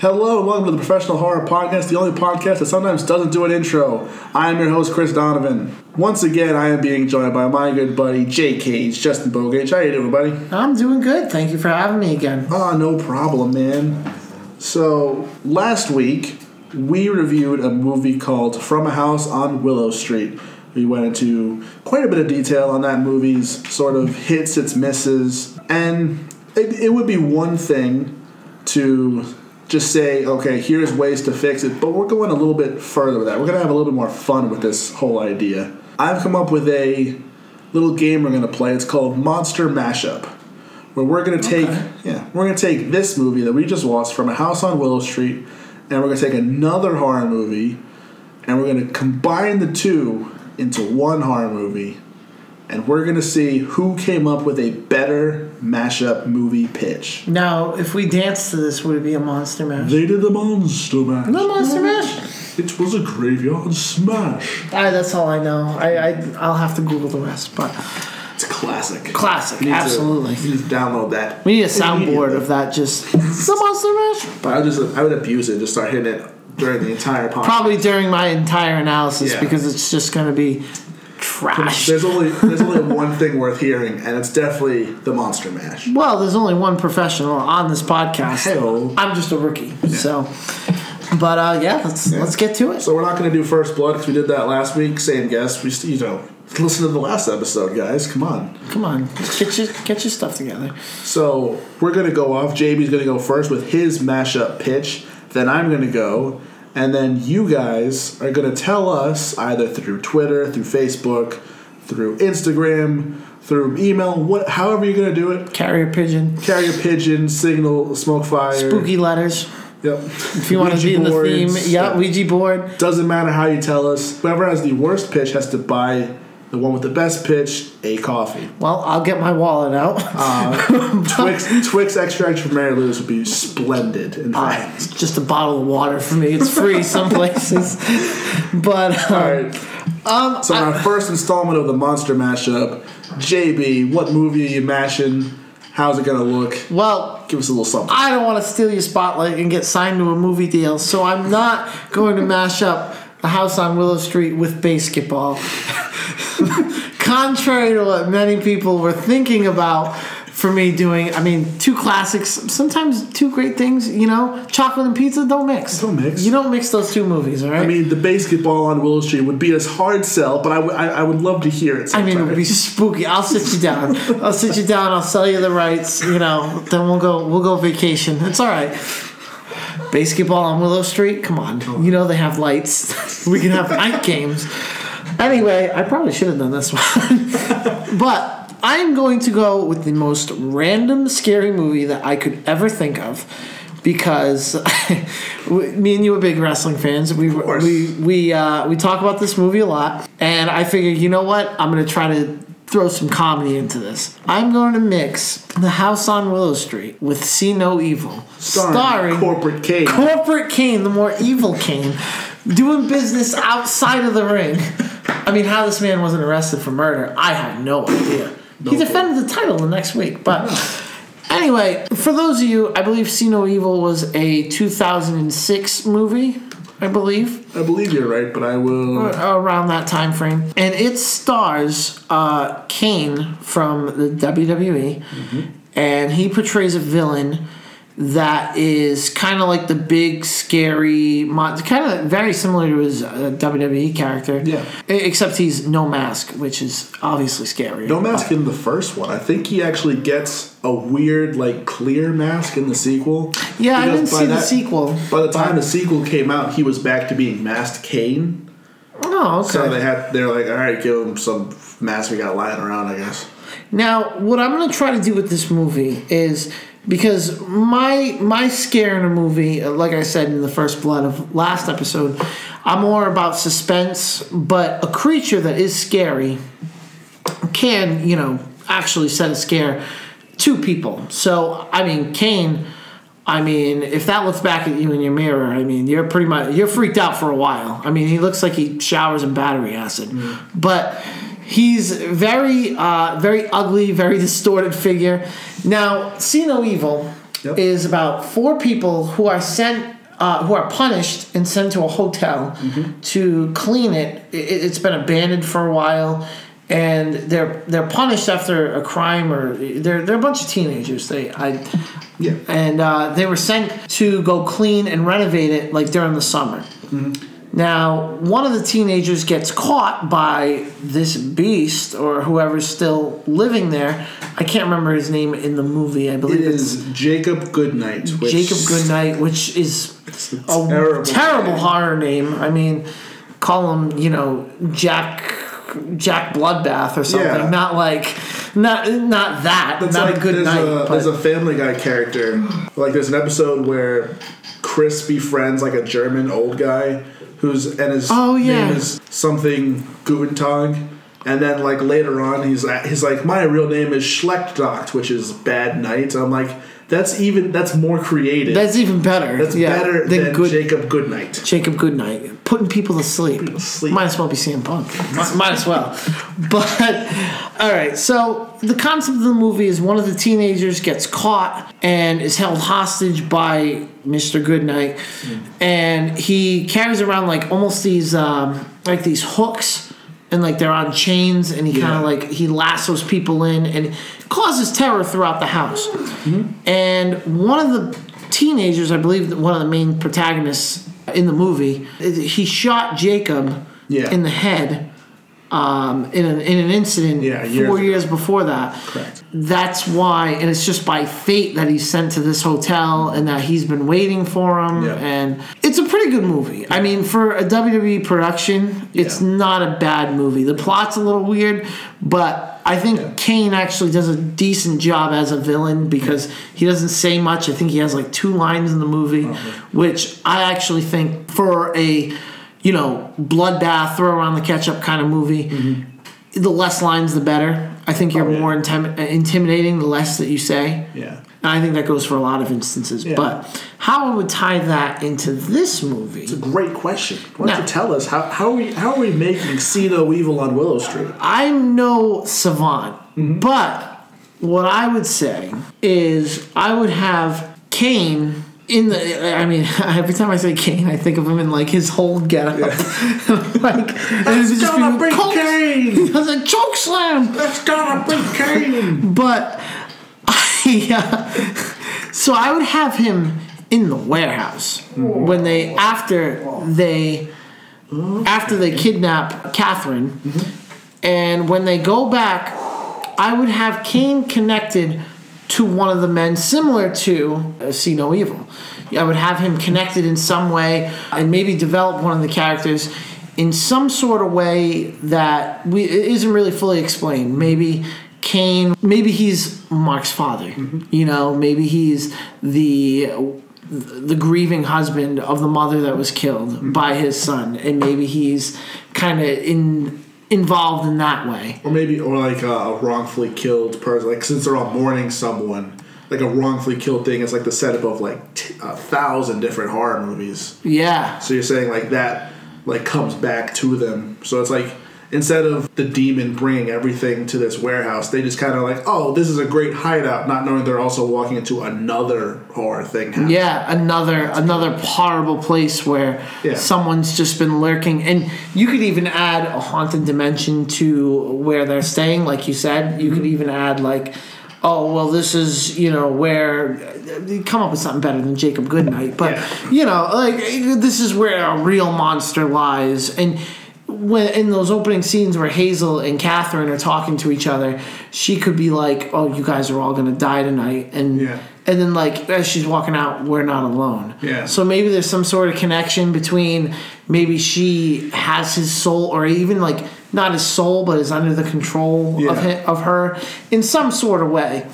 Hello and welcome to the Professional Horror Podcast, the only podcast that sometimes doesn't do an intro. I'm your host, Chris Donovan. Once again, I am being joined by my good buddy, Jay Cage, Justin Bogage. How you doing, buddy? I'm doing good. Thank you for having me again. Ah, no problem, man. So, last week, we reviewed a movie called From a House on Willow Street. We went into quite a bit of detail on that movie's sort of hits, its misses, and it, it would be one thing to just say, okay, here's ways to fix it, but we're going a little bit further with that. We're going to have a little bit more fun with this whole idea. I've come up with a little game we're going to play. It's called Monster Mashup, where we're going to take, yeah, we're going to take this movie that we just watched from a house on Willow Street, and we're going to take another horror movie, and we're going to combine the two into one horror movie, and we're going to see who came up with a better mashup movie pitch. Now, if we dance to this, would it be a monster mash? They did the monster mash. No monster mash. It was a graveyard smash. Ah, that's all I know. I, I I'll have to Google the rest, but It's a classic. classic, need to- absolutely. you need to download that. we need a soundboard of that. Just a monster mash. But I would just I would abuse it. Just start hitting it during the entire podcast. Probably during my entire analysis Yeah. because it's just going to be trash. There's only there's only one thing worth hearing, and it's definitely the monster mash. Well, there's only one professional on this podcast. Hello. I'm just a rookie, so. But uh, yeah, let's let's get to it. So we're not going to do first blood because we did that last week. Same guest. We you know listen to the last episode, guys. Come on. Come on, get your get your stuff together. So we're gonna go off. JB's gonna go first with his mashup pitch. Then I'm gonna go, and then you guys are gonna tell us either through Twitter, through Facebook, through Instagram, through email, what however you're gonna do it. Carrier pigeon, Carrier pigeon, signal, smoke fire. spooky letters. Yep. If you want to be in the theme, yeah, Ouija board. Doesn't matter how you tell us. Whoever has the worst pitch has to buy the one with the best pitch a coffee. Well, I'll get my wallet out. Uh, Twix Twix extract from Mary Lou's would be splendid. In fact. it's just a bottle of water for me. It's free some places, but um, All right. um, So, in our first installment of the Monster Mashup, JB, what movie are you mashing? How's it gonna look? well, Give us a little something. I don't want to steal your spotlight and get signed to a movie deal, so I'm not going to mash up the house on Willow Street with basketball. Contrary to what many people were thinking about for me doing, I mean, two classics, sometimes two great things, you know, chocolate and pizza don't mix. Don't mix. You don't mix those two movies, all right? I mean, the basketball on Willow Street would be a hard sell, but I would- I, I would love to hear it. I mean, it would be spooky. I'll sit you down. I'll sit you down. I'll sell you the rights. You know, then we'll go. We'll go vacation. It's all right. Basketball on Willow Street. Come on. Oh. You know they have lights. we can have night games. Anyway, I probably should have done this one, but I'm going to go with the most random scary movie that I could ever think of. Because me and you are big wrestling fans, we course. we we uh, we talk about this movie a lot, and I figured, you know what, I'm gonna try to throw some comedy into this. I'm going to mix The House on Willow Street with See No Evil, starring, corporate Kane. corporate Kane, the more evil Kane, doing business outside of the ring. I mean, how this man wasn't arrested for murder, I have no idea. he defended the title the next week, but. Anyway, for those of you, I believe See No Evil was a 2006 movie, I believe I believe you're right, but I will. around that time frame, and it stars uh, Kane from the WWE, and he portrays a villain that is kind of like the big scary, mon- kind of very similar to his uh, WWE character. Yeah. Except he's no mask, which is obviously scary. No mask in the first one. I think he actually gets a weird, like, clear mask in the sequel. Yeah, I didn't see the sequel. By the time the sequel came out, he was back to being masked Kane. Oh, okay. So they had they're like, all right, give him some mask we got lying around, I guess. Now, what I'm going to try to do with this movie is because my my scare in a movie, like I said in the first blood of last episode, I'm more about suspense, but a creature that is scary can, you know, actually set a scare to people. So, I mean, Kane, I mean, if that looks back at you in your mirror, I mean, you're pretty much you're freaked out for a while. I mean, he looks like he showers in battery acid, mm. but he's very, uh, very ugly, very distorted figure. Now, see no evil. Yep. is about four people who are sent. Uh, who are punished and sent to a hotel Mm-hmm. to clean it. it. It's been abandoned for a while, and they're they're punished after a crime or they're they're a bunch of teenagers. They I Yeah. and uh, they were sent to go clean and renovate it like during the summer. Now, one of the teenagers gets caught by this beast or whoever's still living there. I can't remember his name in the movie. I believe it's is Jacob Goodnight. Which Jacob Goodnight, which is a terrible terrible, name. horror name. I mean, call him, you know, Jack Jack Bloodbath or something. Yeah. Not like not not that. It's not like a good there's night. a but- there's a Family Guy character. Like there's an episode where Chris befriends like a German old guy who's and his Oh, yeah. name is something Gutentag. And then like later on he's he's like my real name is Schlechtnacht, which is bad night. I'm like that's even that's more creative. That's even better. That's yeah, better than good Jacob Goodnight. Jacob Goodnight, putting people to sleep. sleep. Might as well be CM Punk. might, might as well. But all right, so the concept of the movie is one of the teenagers gets caught and is held hostage by Mr. Goodnight, and he carries around like almost these um, like these hooks. And like they're on chains, and he kind of like he lassos people in, and causes terror throughout the house. And one of the teenagers, I believe, one of the main protagonists in the movie, he shot Jacob Yeah. in the head um, in, an, in an incident Yeah, years four ago. years before that. Correct. That's why, and it's just by fate that he's sent to this hotel and that he's been waiting for him. Yeah. And it's a pretty good movie. I mean, for a WWE production, it's Yeah. not a bad movie. The plot's a little weird, but I think Yeah. Kane actually does a decent job as a villain because he doesn't say much. I think he has like two lines in the movie, which I actually think for a you know bloodbath, throw around the ketchup kind of movie, mm-hmm. the less lines the better. I think you're Oh, yeah. more intim- intimidating the less that you say. Yeah. And I think that goes for a lot of instances. Yeah. But how I would tie that into this movie, It's a Great question. Why don't Now- you tell us how, how are we how are we making No Evil on Willow Street? I'm no savant, mm-hmm. but what I would say is I would have Kane in the. I mean, every time I say Kane, I think of him in like his whole getup, like and it would just gonna be Kane! He does a choke slam. That's gotta be Kane. But so I would have him in the warehouse when they after they after they kidnap Catherine, and when they go back, I would have Kane connected to one of the men, similar to uh, See No Evil. I would have him connected in some way, and maybe develop one of the characters in some sort of way that we it isn't really fully explained. Maybe Kane, maybe he's Mark's father. Mm-hmm. You know, maybe he's the the grieving husband of the mother that was killed mm-hmm. by his son, and maybe he's kind of in involved in that way. Or maybe, or like uh, a wrongfully killed person. Like since they're all mourning someone, like a wrongfully killed thing is like the setup of like t- a thousand different horror movies. Yeah, So you're saying like that, like comes back to them. So it's like instead of the demon bringing everything to this warehouse, they just kind of like, oh, this is a great hideout, not knowing they're also walking into another horror thing. happening. yeah, another another horrible place where Yeah. someone's just been lurking, and you could even add a haunted dimension to where they're staying. Like you said, you could mm-hmm. even add like. Oh well, this is you know where come up with something better than Jacob Goodnight, but Yeah. you know like this is where a real monster lies, and when in those opening scenes where Hazel and Catherine are talking to each other, she could be like, "Oh, you guys are all gonna die tonight," and Yeah. and then like as she's walking out, we're not alone. Yeah. So maybe there's some sort of connection between maybe she has his soul, or even like not his soul, but is under the control of him, of her in some sort of way.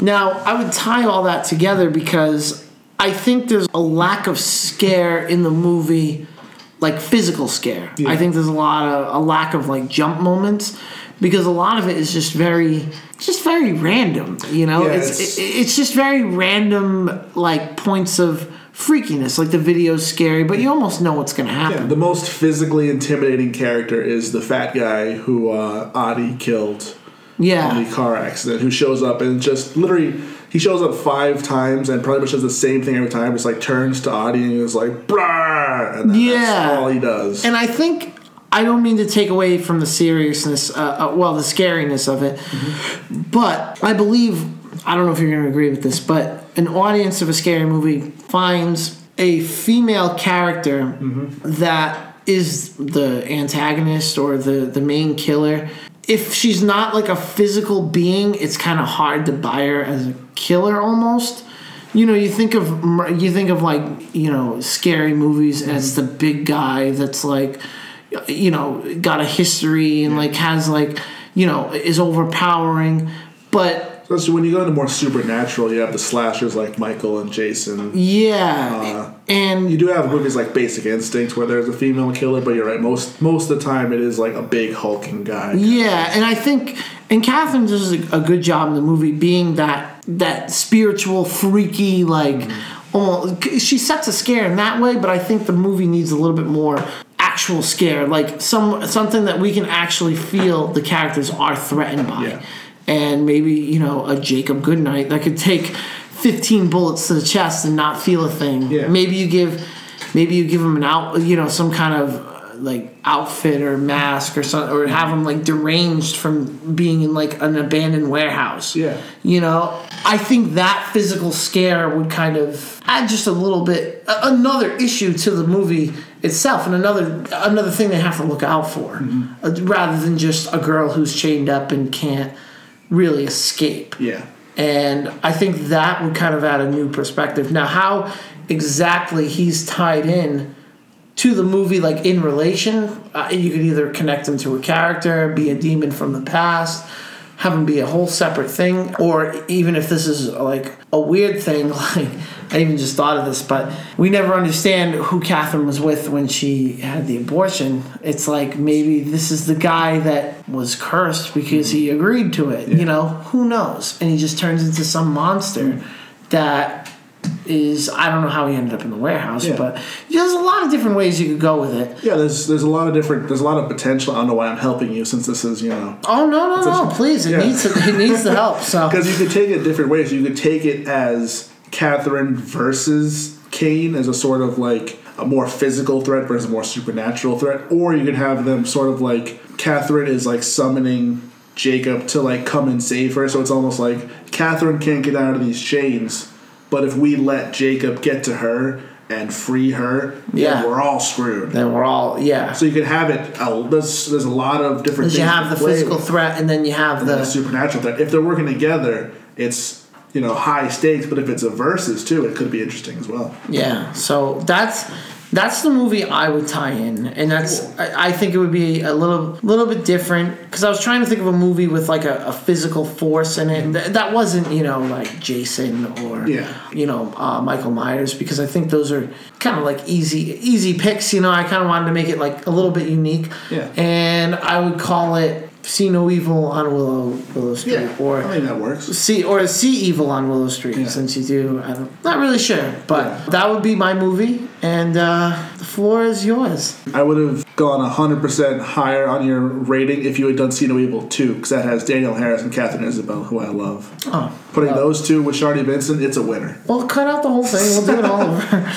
Now I would tie all that together because I think there's a lack of scare in the movie like physical scare. I think there's a lot of a lack of like jump moments because a lot of it is just very just very random, you know? Yeah, it's it's- it, it's just very random like points of freakiness. Like the video's scary, but you almost know what's going to Yeah, happen. the most physically intimidating character is the fat guy who uh, Adi killed in Yeah. the car accident, who shows up and just literally he shows up five times and pretty much does the same thing every time. Just like turns to Audie and is like, "Brah," and then Yeah. that's all he does. And I think I don't mean to take away from the seriousness, uh, uh, well, the scariness of it, but I believe I don't know if you're going to agree with this, but an audience of a scary movie finds a female character that is the antagonist or the the main killer. If she's not like a physical being, it's kind of hard to buy her as a killer almost. You know you think of you think of like you know scary movies mm-hmm. as the big guy that's like you know got a history and like has like you know is overpowering. But Especially when you go into more supernatural, you have the slashers like Michael and Jason. yeah Uh, and You do have movies like Basic Instinct where there's a female killer, but you're right. Most most of the time, it is like a big hulking guy. Yeah, and I think and Catherine does a, good job in the movie being that that spiritual, freaky, like almost, she sets a scare in that way. But I think the movie needs a little bit more actual scare, like some something that we can actually feel the characters are threatened by, Yeah. And maybe you know a Jacob Goodnight that could take. 15 bullets to the chest and not feel a thing. Yeah. Maybe you give maybe you give him an out you know some kind of like outfit or mask or something or have him like deranged from being in like an abandoned warehouse Yeah. you know i think that physical scare would kind of add just a little bit another issue to the movie itself and another another thing they have to look out for Mm-hmm. uh, rather than just a girl who's chained up and can't really escape Yeah. and I think that would kind of add a new perspective. Now, how exactly he's tied in to the movie, like in relation, uh, you could either connect him to a character, be a demon from the past, have him be a whole separate thing, or even if this is like a weird thing, like I even just thought of this, but we never understand who Catherine was with when she had the abortion. It's like maybe this is the guy that was cursed because he agreed to it. You know, who knows? And he just turns into some monster that is I don't know how he ended up in the warehouse, Yeah. but there's a lot of different ways you could go with it. Yeah, there's there's a lot of different there's a lot of potential. I don't know why I'm helping you since this is you know Oh no no no! Please, it yeah. needs it needs the help. So because you could take it different ways. You could take it as Catherine versus Kane as a sort of like a more physical threat versus a more supernatural threat, or you could have them sort of like Catherine is like summoning Jacob to like come and save her. So it's almost like Catherine can't get out of these chains, but if we let Jacob get to her and free her, Yeah. then we're all screwed. then we're all yeah. So you could have it. Uh, there's there's a lot of different. You have the physical with. threat, and then you have then the supernatural threat. If they're working together, it's you know high stakes. But if it's a versus too, it could be interesting as well. yeah. So that's that's the movie I would tie in, and that's I, I think it would be a little little bit different because I was trying to think of a movie with like a, a physical force in it Th- that wasn't you know like Jason or Yeah. you know uh, Michael Myers because I think those are kind of like easy easy picks. You know, I kind of wanted to make it like a little bit unique. Yeah. And I would call it "See No Evil on Willow Willow Street" Yeah, or I think that works. see or see evil on Willow Street Yeah. since you do. I don't, really sure, but Yeah. that would be my movie, and uh, the floor is yours. I would have gone hundred percent higher on your rating if you had done See No Evil two, because that has Danielle Harris and Katharine Isabelle, who I love. Oh, Putting well, those two with Sharni Vinson, it's a winner. Well, cut out the whole thing. We'll do it all over.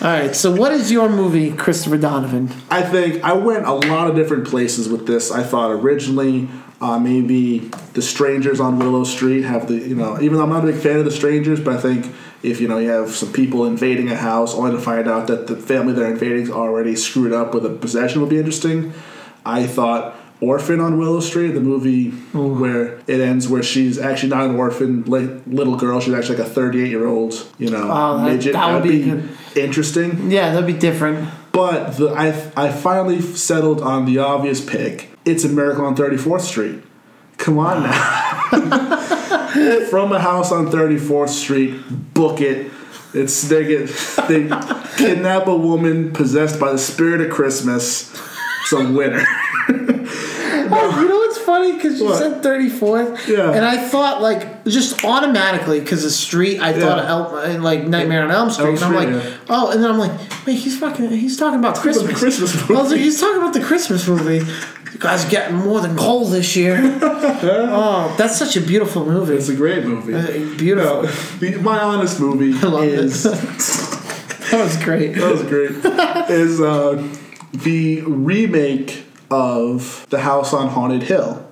All right. So, what is your movie, Christopher Donovan? I think I went a lot of different places with this. I thought originally uh, maybe the strangers on Willow Street have the you know even though I'm not a big fan of the strangers, but I think if you know you have some people invading a house only to find out that the family they're invading is already screwed up with a possession would be interesting. I thought. Orphan on Willow Street, the movie where it ends where she's actually not an orphan like, little girl, she's actually like a 38 year old, you know, Oh, that- midget. that would That'd be be interesting. Yeah, that'd be different. But the, I I finally settled on the obvious pick. It's a miracle on 34th Street. Come on now. From a house on 34th Street, book it. It's they get they kidnap a woman possessed by the spirit of Christmas. It's a winner. Oh, you know what's funny? Because you What? said 34th. Yeah. And I thought, like, just automatically, because the street, I thought of El, like Nightmare on Elm Street. Elm and I'm like, yeah. oh, and then I'm like, wait, he's fucking, he's talking about about Christmas. the Christmas I was like, movie. he's talking about the Christmas movie. You guys are getting more than coal this year. oh, that's such a beautiful movie. It's a great movie. Uh, beautiful. The, my honest movie I love it. is That was great. that was great. is uh, the remake of The House on Haunted Hill.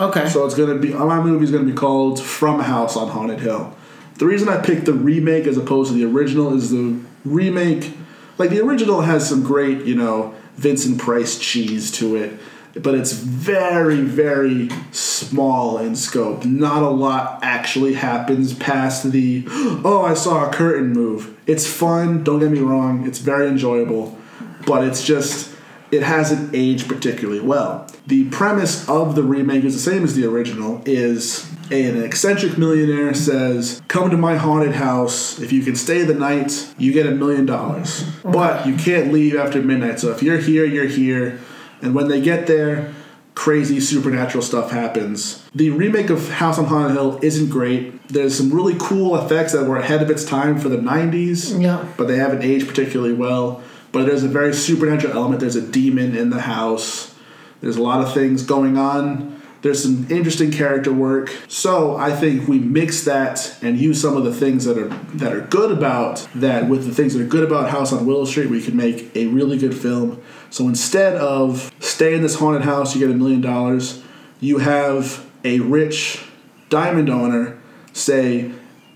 Okay. So it's gonna be my movie is gonna be called From a House on Haunted Hill. The reason I picked the remake as opposed to the original is the remake, like the original has some great, you know, Vincent Price cheese to it, but it's very, very small in scope. Not a lot actually happens past the, oh, I saw a curtain move. It's fun, don't get me wrong, it's very enjoyable, but it's just, it hasn't aged particularly well. The premise of the remake is the same as the original, is an eccentric millionaire says, Come to my haunted house. If you can stay the night, you get a million dollars. But you can't leave after midnight. So if you're here, you're here. And when they get there, crazy supernatural stuff happens. The remake of House on Haunted Hill isn't great. There's some really cool effects that were ahead of its time for the 90s, Yeah. but they haven't aged particularly well. But there's a very supernatural element. There's a demon in the house. There's a lot of things going on. There's some interesting character work. So I think we mix that and use some of the things that are that are good about that with the things that are good about House on Willow Street. We can make a really good film. So instead of stay in this haunted house, you get a million dollars. You have a rich diamond owner say,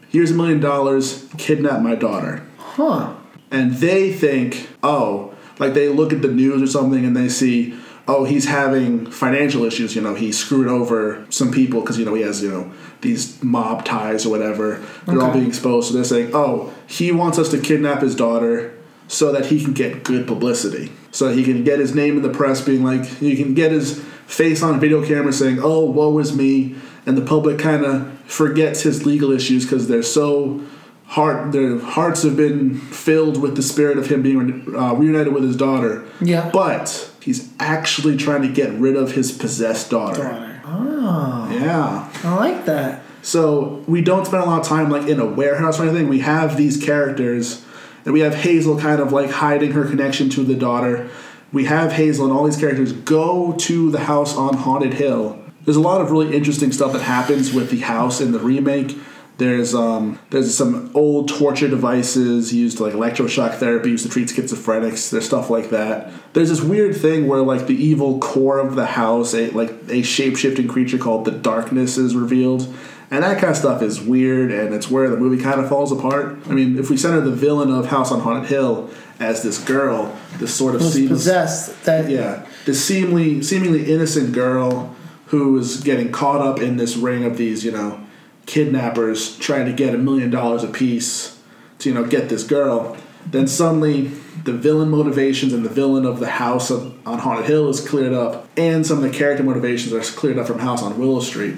"Here's a million dollars. Kidnap my daughter." Huh. And they think, oh, like they look at the news or something and they see, oh, he's having financial issues. You know, he screwed over some people because you know he has you know these mob ties or whatever. They're all being exposed. So they're saying, oh, he wants us to kidnap his daughter so that he can get good publicity, so he can get his name in the press, being like, he can get his face on video camera saying, oh, woe is me, and the public kind of forgets his legal issues because they're so heart their hearts have been filled with the spirit of him being uh, reunited with his daughter. Yeah. But he's actually trying to get rid of his possessed daughter. Oh, Yeah. I like that. So we don't spend a lot of time like in a warehouse or anything. We have these characters, and we have Hazel kind of like hiding her connection to the daughter. We have Hazel and all these characters go to the house on Haunted Hill. There's a lot of really interesting stuff that happens with the house in the remake. There's um, there's some old torture devices used like electroshock therapy used to treat schizophrenics. There's stuff like that. There's this weird thing where like the evil core of the house, a like a shape shifting creature called the Darkness, is revealed, and that kind of stuff is weird, and it's where the movie kind of falls apart. I mean, if we center the villain of House on Haunted Hill as this girl, this sort of seems possessed. That yeah, this seemingly seemingly innocent girl who is getting caught up in this ring of these, you know, kidnappers trying to get a million dollars apiece to, you know, get this girl. Then suddenly the villain motivations and the villain of the house of, on Haunted Hill is cleared up, and some of the character motivations are cleared up from House on Willow Street.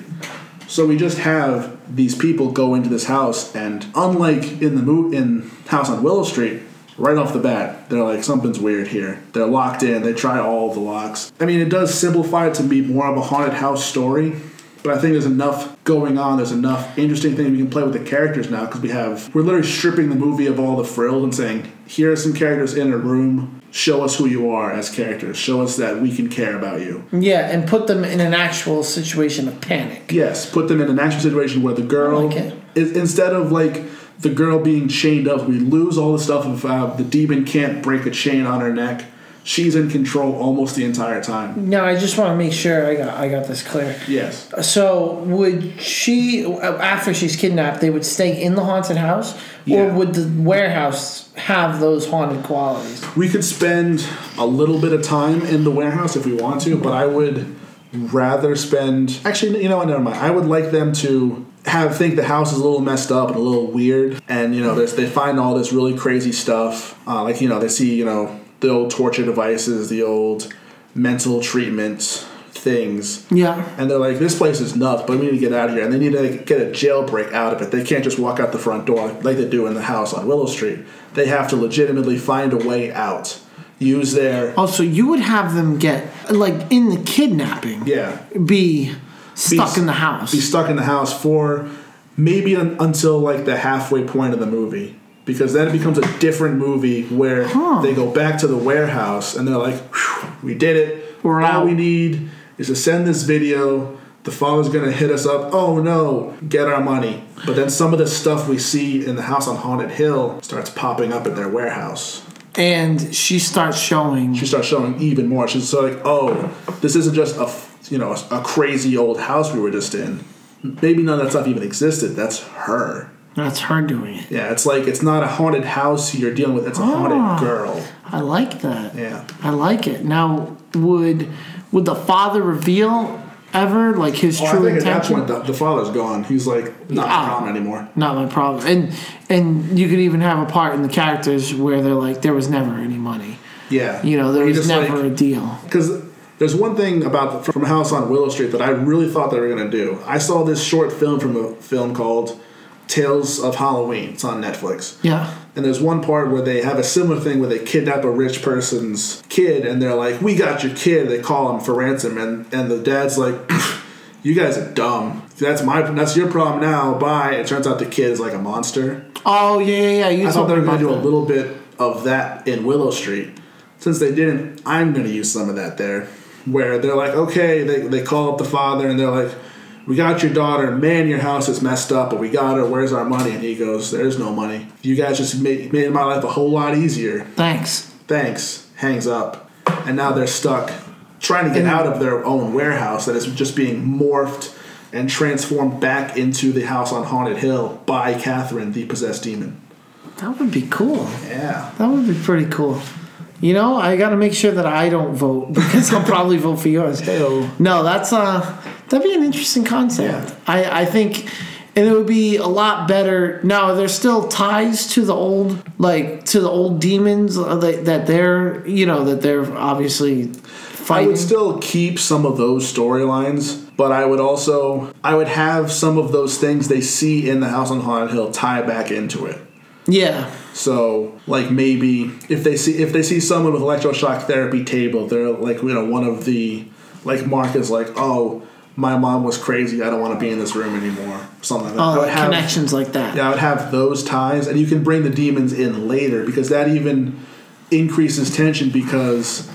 So we just have these people go into this house, and unlike in the mo- in House on Willow Street, right off the bat, they're like something's weird here. They're locked in. They try all the locks. I mean, it does simplify it to be more of a haunted house story, but I think there's enough going on. There's enough interesting things we can play with the characters now because we have we're literally stripping the movie of all the frills and saying here are some characters in a room. Show us who you are as characters. Show us that we can care about you. yeah, and put them in an actual situation of panic. Yes, put them in an actual situation where the girl, like is, instead of like the girl being chained up, we lose all the stuff of uh, the demon can't break a chain on her neck. She's in control almost the entire time. No, I just want to make sure I got I got this clear. Yes. So would she after she's kidnapped, they would stay in the haunted house, Yeah. or would the warehouse have those haunted qualities? We could spend a little bit of time in the warehouse if we want to, but I would rather spend. Actually, you know what? Never mind. I would like them to have think the house is a little messed up and a little weird, and you know, they find all this really crazy stuff. Uh, like you know, they see you know the old torture devices, the old mental treatment things. Yeah. And they're like, this place is nuts, but we need to get out of here. And they need to get a jailbreak out of it. They can't just walk out the front door like they do in the house on Willow Street. They have to legitimately find a way out. Use their Also, you would have them get like in the kidnapping, yeah, be stuck Be- in the house. be stuck in the house for maybe un- until like the halfway point of the movie. Because then it becomes a different movie where Huh. they go back to the warehouse and they're like, we did it. We're all out. we need is to send this video. The father's gonna hit us up. Oh no, get our money. But then some of the stuff we see in the house on Haunted Hill starts popping up in their warehouse. and she starts showing. She starts showing even more. She's like, oh, this isn't just a you know a, a crazy old house we were just in. Maybe none of that stuff even existed. That's her. That's her doing it. Yeah, it's like it's not a haunted house you're dealing with. It's a haunted Ah. girl. I like that. Yeah. I like it. Now, would would the father reveal ever like his Well, I true think at that intention? point the, the father's gone. He's like not Ah. a problem anymore. Not my problem. And and you could even have a part in the characters where they're like, there was never any money. Yeah. You know, there He was just, never like- a deal. Because there's one thing about the, from House on Willow Street that I really thought they were going to do. I saw this short film from a film called Tales of Halloween. It's on Netflix. Yeah. And there's one part where they have a similar thing where they kidnap a rich person's kid and they're like, We got your kid. They call him for ransom. And, and the dad's like, You guys are dumb. That's my that's your problem now. Bye. It turns out the kid is like a monster. Oh yeah, yeah, yeah. You I thought they were going to do a little bit of that in Willow Street. Since they didn't, I'm going to use some of that there. Where they're like, okay, they, they call up the father and they're like, we got your daughter. Man, your house is messed up, but we got her. Where's our money? And he goes, there's no money. You guys just made, made my life a whole lot easier. Thanks. Thanks. Hangs up. And now they're stuck trying to get out of their own warehouse that is just being morphed and transformed back into the house on Haunted Hill by Catherine, the possessed demon. That would be cool. Yeah. That would be pretty cool. You know, I got to make sure that I don't vote because I'll probably vote for yours. Heyo. No, that's uh, that'd be an interesting concept. Yeah. I I think, and it would be a lot better. Now, there's still ties to the old, like to the old demons uh, that, that they're, you know, that they're obviously fighting. I would still keep some of those storylines, but I would also I would have some of those things they see in the House on Haunted Hill tie back into it. yeah, So like maybe if they see if they see someone with electroshock therapy table, they're like you know one of the like Mark is like oh my mom was crazy I don't want to be in this room anymore something like that. Oh, have- connections like that. Yeah, I would have those ties, and you can bring the demons in later because that even increases tension. Because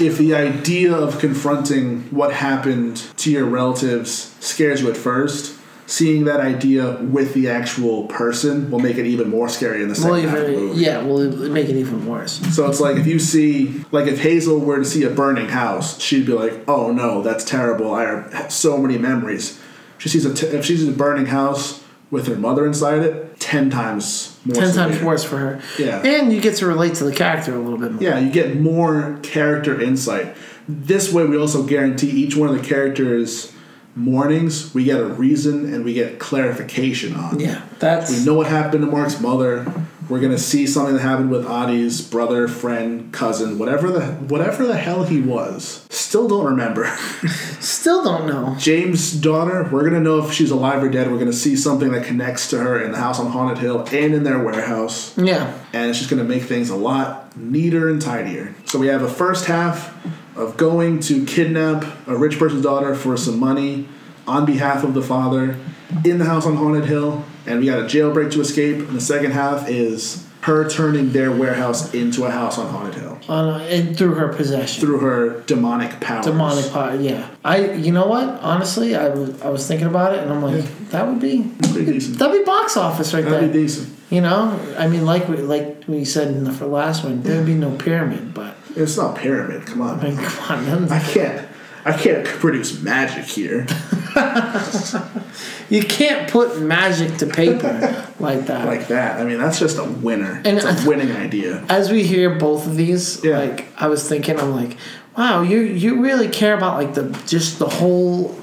if the idea of confronting what happened to your relatives scares you at first, seeing that idea with the actual person will make it even more scary in the second Well, half of the movie. yeah, will make it even worse. So it's like if you see, like if Hazel were to see a burning house, she'd be like, "Oh no, that's terrible. I have so many memories." She sees a t- if she sees a burning house with her mother inside it, ten times more. Ten times worse for her. Yeah. and you get to relate to the character a little bit more. Yeah, you get more character insight. This way, we also guarantee each one of the characters' mornings. We get a reason and we get clarification on. Yeah, that's We know what happened to Mark's mother. We're gonna see something that happened with Adi's brother, friend, cousin, whatever the whatever the hell he was. Still don't remember. still don't know. James' daughter. We're gonna know if she's alive or dead. We're gonna see something that connects to her in the house on Haunted Hill and in their warehouse, Yeah, and it's just gonna make things a lot neater and tidier. So we have a first half of going to kidnap a rich person's daughter for some money on behalf of the father in the house on Haunted Hill, and we got a jailbreak to escape. And the second half is her turning their warehouse into a house on Haunted Hill on and through her possession. through her demonic powers. demonic power. Yeah, I. You know what? Honestly, I was I was thinking about it, and I'm like, that would be Pretty decent. that'd be box office right there. That'd be decent. You know, I mean, like we like we said in the for last one, there'd be no pyramid, but It's not pyramid. Come on. I mean, come on, I can't. I can't produce magic here. you can't put magic to paper like that. like that. I mean, that's just a winner. And it's a winning idea. As we hear both of these, Yeah. like I was thinking, I'm like, wow, you you really care about like the just the whole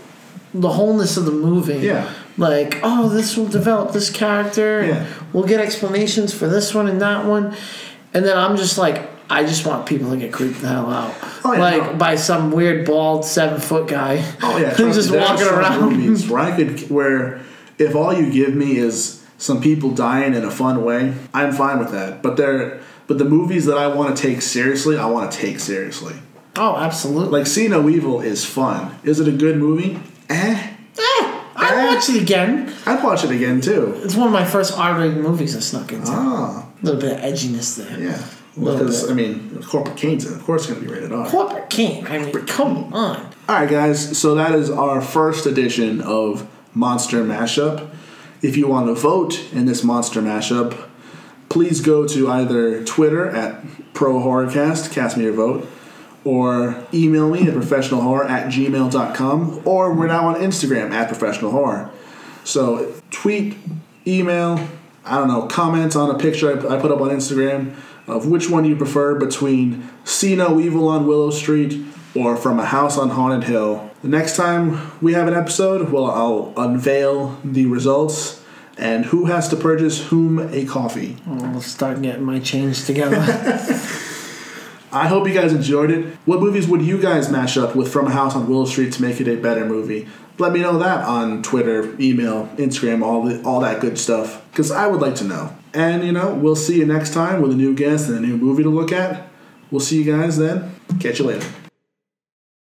the wholeness of the movie. Yeah. Like, oh, this will develop this character, Yeah. we'll get explanations for this one and that one, and then I'm just like, I just want people to get creeped the hell out, Oh, yeah, like no. by some weird bald seven foot guy. Oh yeah, who's just me, there are walking around. Movies where I could, where if all you give me is some people dying in a fun way, I'm fine with that. But there, but the movies that I want to take seriously, I want to take seriously. Oh, absolutely. Like See No Evil is fun. Is it a good movie? Eh. eh, I Eh. watch it again. I'd watch it again too. It's one of my first R-rated movies I snuck into. Ah, A little bit of edginess there. yeah. Because. I mean, Corporate Kane's in. Of course, it's going to be rated R. Corporate King. I mean, come on. All right, guys. So that is our first edition of Monster Mashup. If you want to vote in this Monster Mashup, please go to either Twitter at Pro Horrorcast, cast me your vote, or email me at professionalhorror at gmail.com, or we're now on Instagram at professional horror. So tweet, email, I don't know, comment on a picture I put up on Instagram of which one you prefer between See No Evil on Willow Street or From a House on Haunted Hill. The next time we have an episode, well, I'll unveil the results and who has to purchase whom a coffee. I'll start getting my change together. I hope you guys enjoyed it. What movies would you guys mash up with From a House on Willow Street to make it a better movie? Let me know that on Twitter, email, Instagram, all the, all that good stuff. Because I would like to know. And you know, we'll see you next time with a new guest and a new movie to look at. We'll see you guys then. Catch you later.